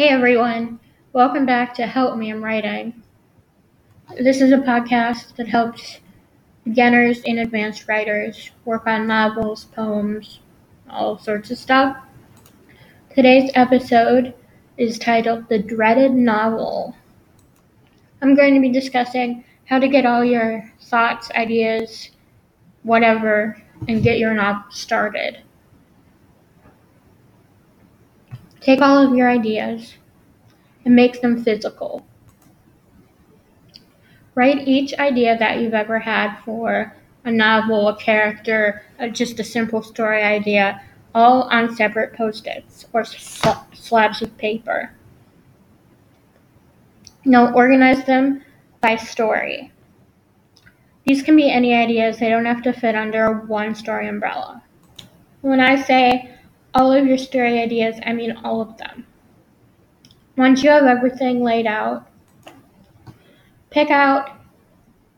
Hey everyone, welcome back to Help Me I'm Writing. This is a podcast that helps beginners and advanced writers work on novels, poems, all sorts of stuff. Today's episode is titled The Dreaded Novel. I'm going to be discussing how to get all your thoughts, ideas, whatever, and get your novel started. Take all of your ideas and make them physical. Write each idea that you've ever had for a novel, a character, uh, just a simple story idea, all on separate post its or sl- slabs of paper. Now organize them by story. These can be any ideas, they don't have to fit under one story umbrella. When I say all of your story ideas, I mean all of them. Once you have everything laid out, pick out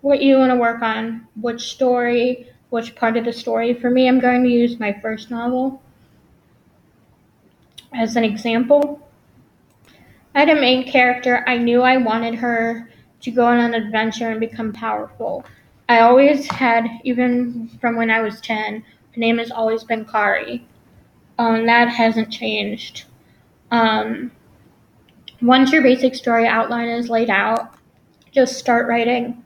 what you want to work on, which story, which part of the story. For me, I'm going to use my first novel as an example. I had a main character. I knew I wanted her to go on an adventure and become powerful. I always had, even from when I was 10, her name has always been Kari. Um, that hasn't changed. Um, once your basic story outline is laid out, just start writing.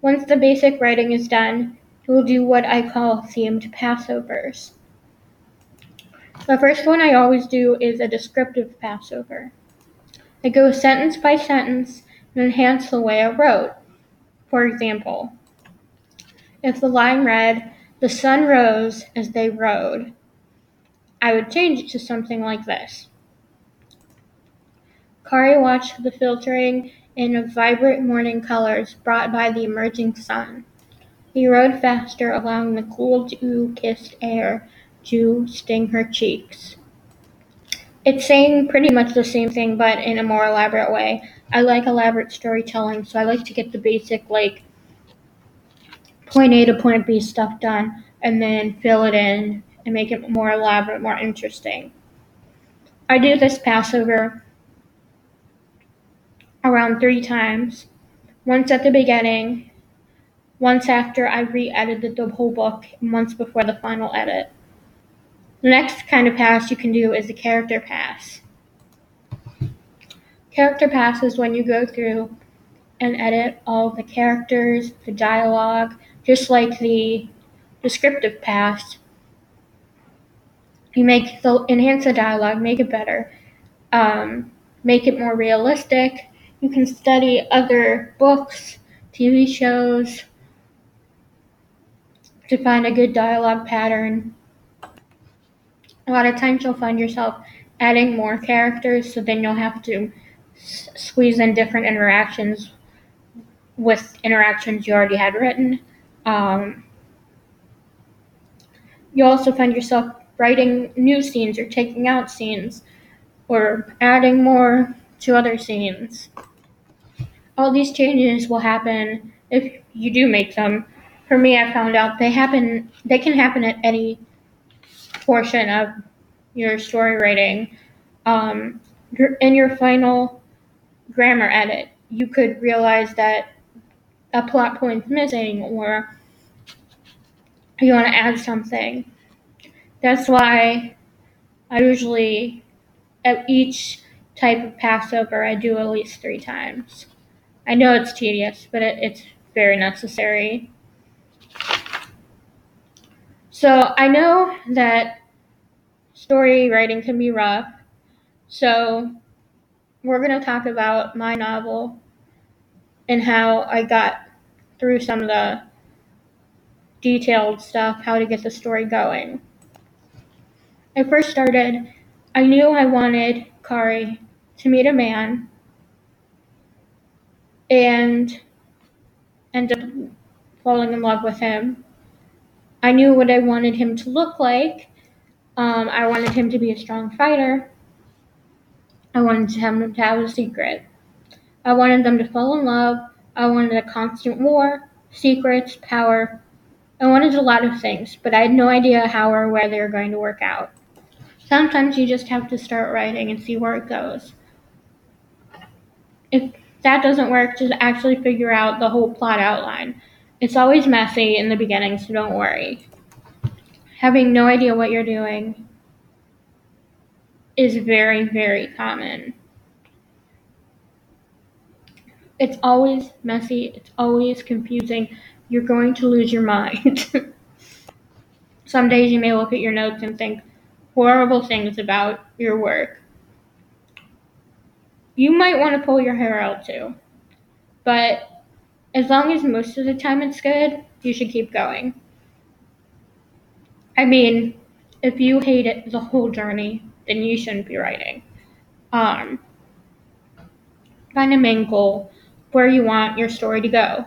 Once the basic writing is done, you'll do what I call themed passovers. The first one I always do is a descriptive passover. I go sentence by sentence and enhance the way I wrote. For example, if the line read, The sun rose as they rode, I would change it to something like this. Kari watched the filtering in of vibrant morning colors brought by the emerging sun. He rode faster, allowing the cool dew-kissed air to sting her cheeks. It's saying pretty much the same thing, but in a more elaborate way. I like elaborate storytelling, so I like to get the basic, like, point A to point B stuff done, and then fill it in and make it more elaborate, more interesting. I do this passover around three times. Once at the beginning, once after I re-edited the whole book, and once before the final edit. The next kind of pass you can do is a character pass. Character pass is when you go through and edit all the characters, the dialogue, just like the descriptive pass, you make the enhance the dialogue, make it better, um, make it more realistic. You can study other books, TV shows to find a good dialogue pattern. A lot of times you'll find yourself adding more characters, so then you'll have to s- squeeze in different interactions with interactions you already had written. Um, you also find yourself writing new scenes or taking out scenes or adding more to other scenes. All these changes will happen if you do make them. For me, I found out they happen. They can happen at any portion of your story writing. Um, in your final grammar edit, you could realize that a plot point's missing, or you want to add something. That's why I usually, at each type of Passover, I do at least three times. I know it's tedious, but it, it's very necessary. So I know that story writing can be rough. So we're going to talk about my novel and how I got through some of the detailed stuff, how to get the story going. I first started, I knew I wanted Kari to meet a man and end up falling in love with him. I knew what I wanted him to look like. Um, I wanted him to be a strong fighter. I wanted him to have a secret. I wanted them to fall in love. I wanted a constant war, secrets, power. I wanted a lot of things, but I had no idea how or where they were going to work out. Sometimes you just have to start writing and see where it goes. if that doesn't work, just actually figure out the whole plot outline. It's always messy in the beginning, so don't worry. Having no idea what you're doing is very, very common. It's always messy, it's always confusing. You're going to lose your mind. Some days you may look at your notes and think horrible things about your work. You might want to pull your hair out too. But as long as most of the time it's good, you should keep going. I mean, if you hate it the whole journey, then you shouldn't be writing. Um, find a main goal where you want your story to go.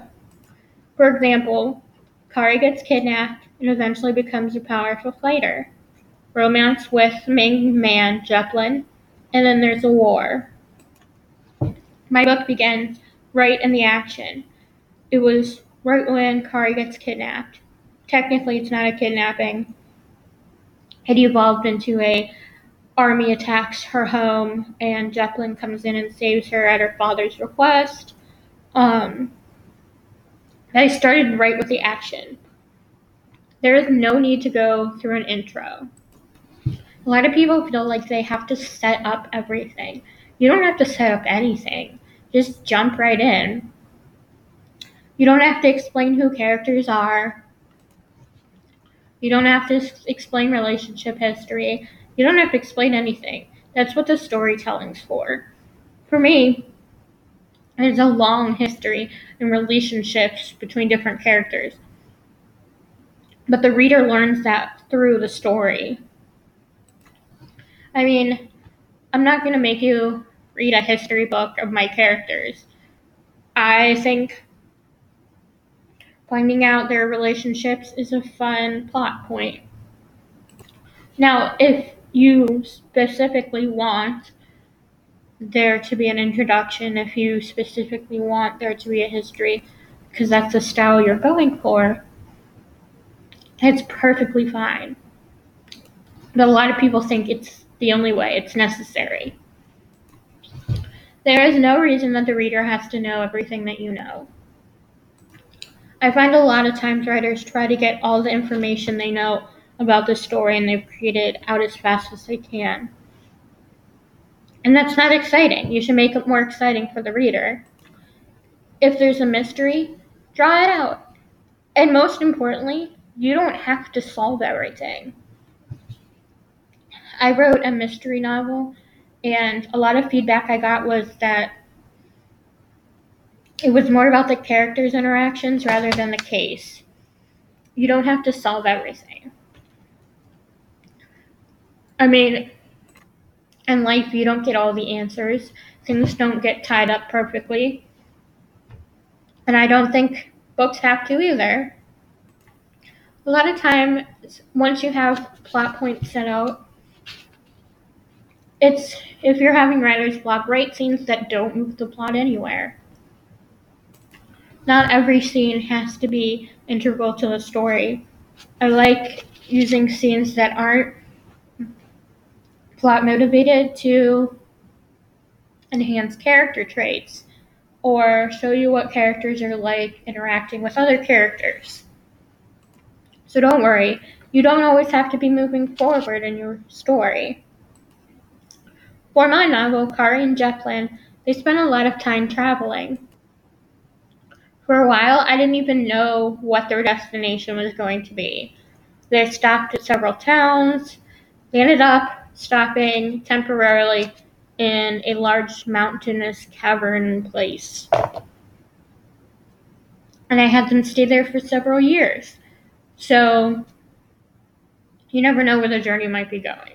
For example, Kari gets kidnapped and eventually becomes a powerful fighter. Romance with main man, Zeppelin, and then there's a war. My book begins right in the action. It was right when Kari gets kidnapped. Technically, it's not a kidnapping. It evolved into a army attacks her home, and Zeppelin comes in and saves her at her father's request. Um, I started right with the action. There is no need to go through an intro. A lot of people feel like they have to set up everything. You don't have to set up anything. Just jump right in. You don't have to explain who characters are. You don't have to explain relationship history. You don't have to explain anything. That's what the storytelling's for. For me, there's a long history in relationships between different characters. But the reader learns that through the story. I mean, I'm not going to make you read a history book of my characters. I think finding out their relationships is a fun plot point. Now, if you specifically want there to be an introduction, if you specifically want there to be a history, because that's the style you're going for, it's perfectly fine. But a lot of people think it's the only way, it's necessary. There is no reason that the reader has to know everything that you know. I find a lot of times writers try to get all the information they know about the story and they've created out as fast as they can. And that's not exciting. You should make it more exciting for the reader. If there's a mystery, draw it out. And most importantly, you don't have to solve everything. I wrote a mystery novel and a lot of feedback I got was that it was more about the characters' interactions rather than the case. You don't have to solve everything. I mean, in life, you don't get all the answers. Things don't get tied up perfectly. And I don't think books have to either. A lot of times, once you have plot points set out, it's if you're having writer's block, write scenes that don't move the plot anywhere. Not every scene has to be integral to the story. I like using scenes that aren't plot motivated to enhance character traits or show you what characters are like interacting with other characters. So don't worry, you don't always have to be moving forward in your story. For my novel, Kari and Zeppelin, they spent a lot of time traveling. For a while, I didn't even know what their destination was going to be. They stopped at several towns. They ended up stopping temporarily in a large mountainous cavern place. And I had them stay there for several years. So you never know where the journey might be going.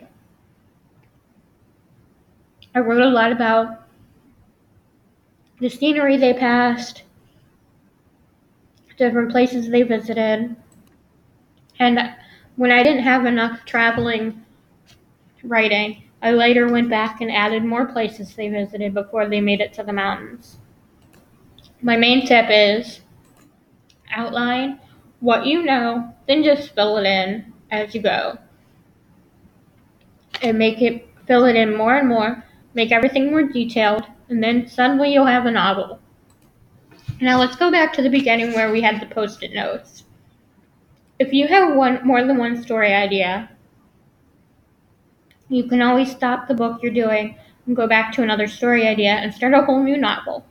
I wrote a lot about the scenery they passed, different places they visited, and when I didn't have enough traveling writing, I later went back and added more places they visited before they made it to the mountains. My main tip is outline what you know, then just fill it in as you go. And make it fill it in more and more Make everything more detailed, and then suddenly you'll have a novel. Now let's go back to the beginning where we had the post-it notes. If you have one more than one story idea, you can always stop the book you're doing and go back to another story idea and start a whole new novel.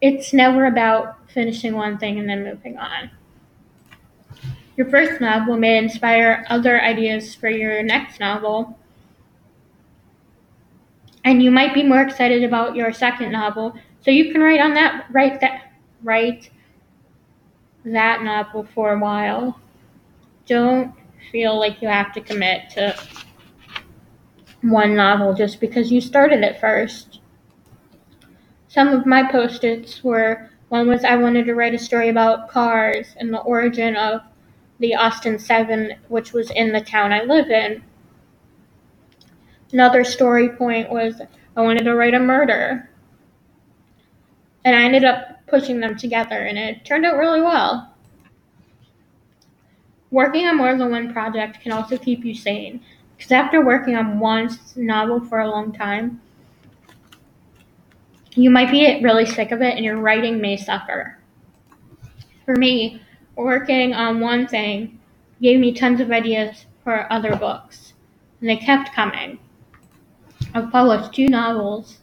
It's never about finishing one thing and then moving on. Your first novel may inspire other ideas for your next novel, and you might be more excited about your second novel, so you can write on that write that write that novel for a while. Don't feel like you have to commit to one novel just because you started it first. Some of my post its were one was I wanted to write a story about cars and the origin of the Austin 7, which was in the town I live in. Another story point was I wanted to write a murder. And I ended up pushing them together, and it turned out really well. Working on more than one project can also keep you sane, because after working on one novel for a long time, you might be really sick of it and your writing may suffer. For me, working on one thing gave me tons of ideas for other books, and they kept coming. I've published two novels,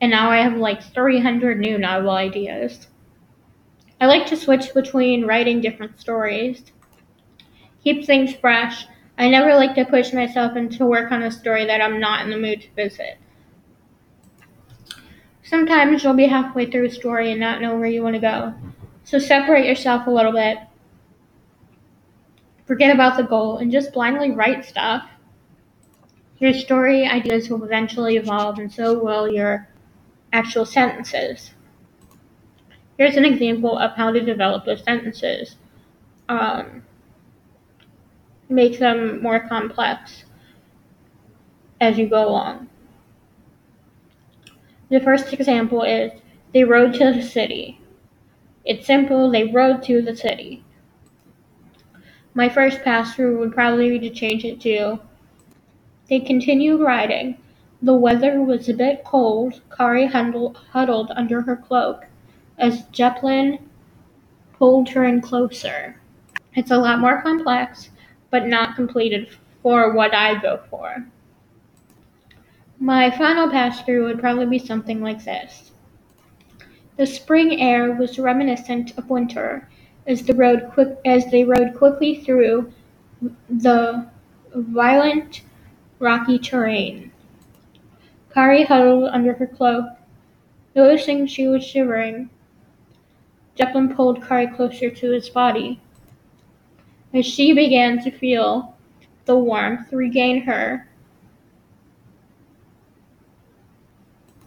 and now I have like 300 new novel ideas. I like to switch between writing different stories. Keep things fresh. I never like to push myself into work on a story that I'm not in the mood to visit. Sometimes you'll be halfway through a story and not know where you want to go. So separate yourself a little bit. Forget about the goal and just blindly write stuff. Your story ideas will eventually evolve, and so will your actual sentences. Here's an example of how to develop those sentences. Um, make them more complex as you go along. The first example is they rode to the city. It's simple, they rode to the city. My first pass through would probably be to change it to they continued riding. The weather was a bit cold. Kari huddled under her cloak as Zeppelin pulled her in closer. It's a lot more complex, but not completed for what I go for. My final pass through would probably be something like this. The spring air was reminiscent of winter as, the road quick, as they rode quickly through the violent rocky terrain. Kari huddled under her cloak. Noticing she was shivering, Zeppelin pulled Kari closer to his body. As she began to feel the warmth regain her,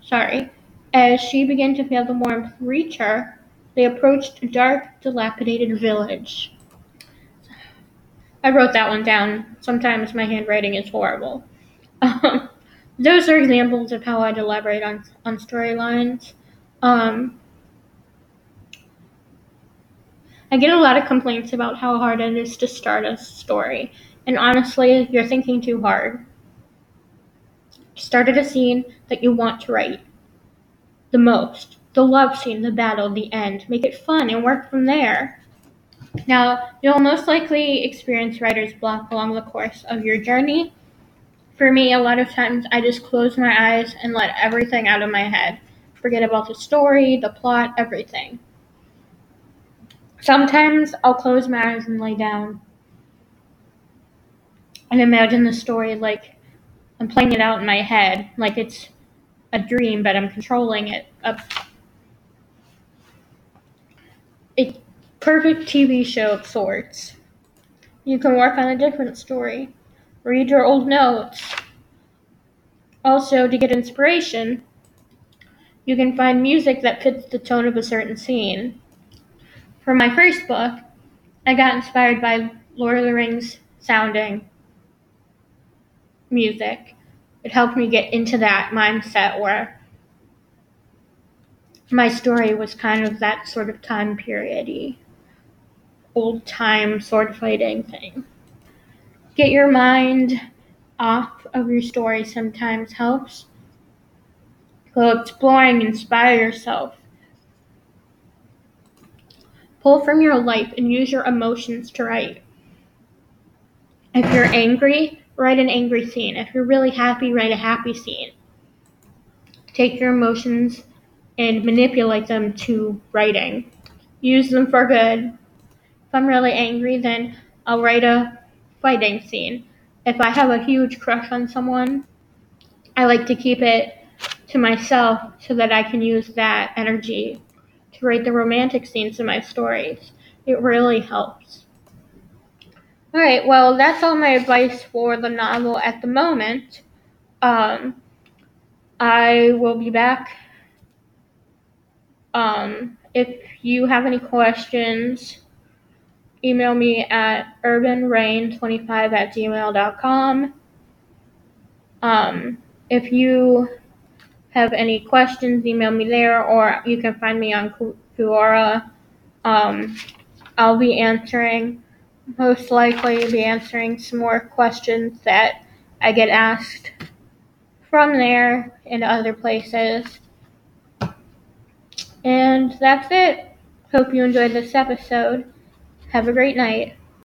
sorry, as she began to feel the warmth reach her, they approached a dark, dilapidated village. I wrote that one down. Sometimes my handwriting is horrible. Um, those are examples of how I'd elaborate on, on storylines. Um, I get a lot of complaints about how hard it is to start a story. And honestly, you're thinking too hard. Start at a scene that you want to write the most the love scene, the battle, the end. Make it fun and work from there. Now, you'll most likely experience writer's block along the course of your journey. For me, a lot of times I just close my eyes and let everything out of my head. Forget about the story, the plot, everything. Sometimes I'll close my eyes and lay down and imagine the story like I'm playing it out in my head, like it's a dream, but I'm controlling it. A perfect TV show of sorts. You can work on a different story. Read your old notes. Also, to get inspiration, you can find music that fits the tone of a certain scene. For my first book, I got inspired by Lord of the Rings sounding music it helped me get into that mindset where my story was kind of that sort of time periody, old time sword fighting thing. Get your mind off of your story sometimes helps. Go exploring, inspire yourself. Pull from your life and use your emotions to write. If you're angry, write an angry scene. If you're really happy, write a happy scene. Take your emotions and manipulate them to writing. Use them for good. If I'm really angry, then I'll write a fighting scene. If I have a huge crush on someone, I like to keep it to myself so that I can use that energy to write the romantic scenes in my stories. It really helps. All right, well, that's all my advice for the novel at the moment. Um, I will be back. Um, if you have any questions, email me at urbanrain25 at gmail.com. Um, if you have any questions, email me there, or you can find me on Quora. Um, I'll be answering, most likely, be answering some more questions that I get asked from there and other places. And that's it. Hope you enjoyed this episode. Have a great night.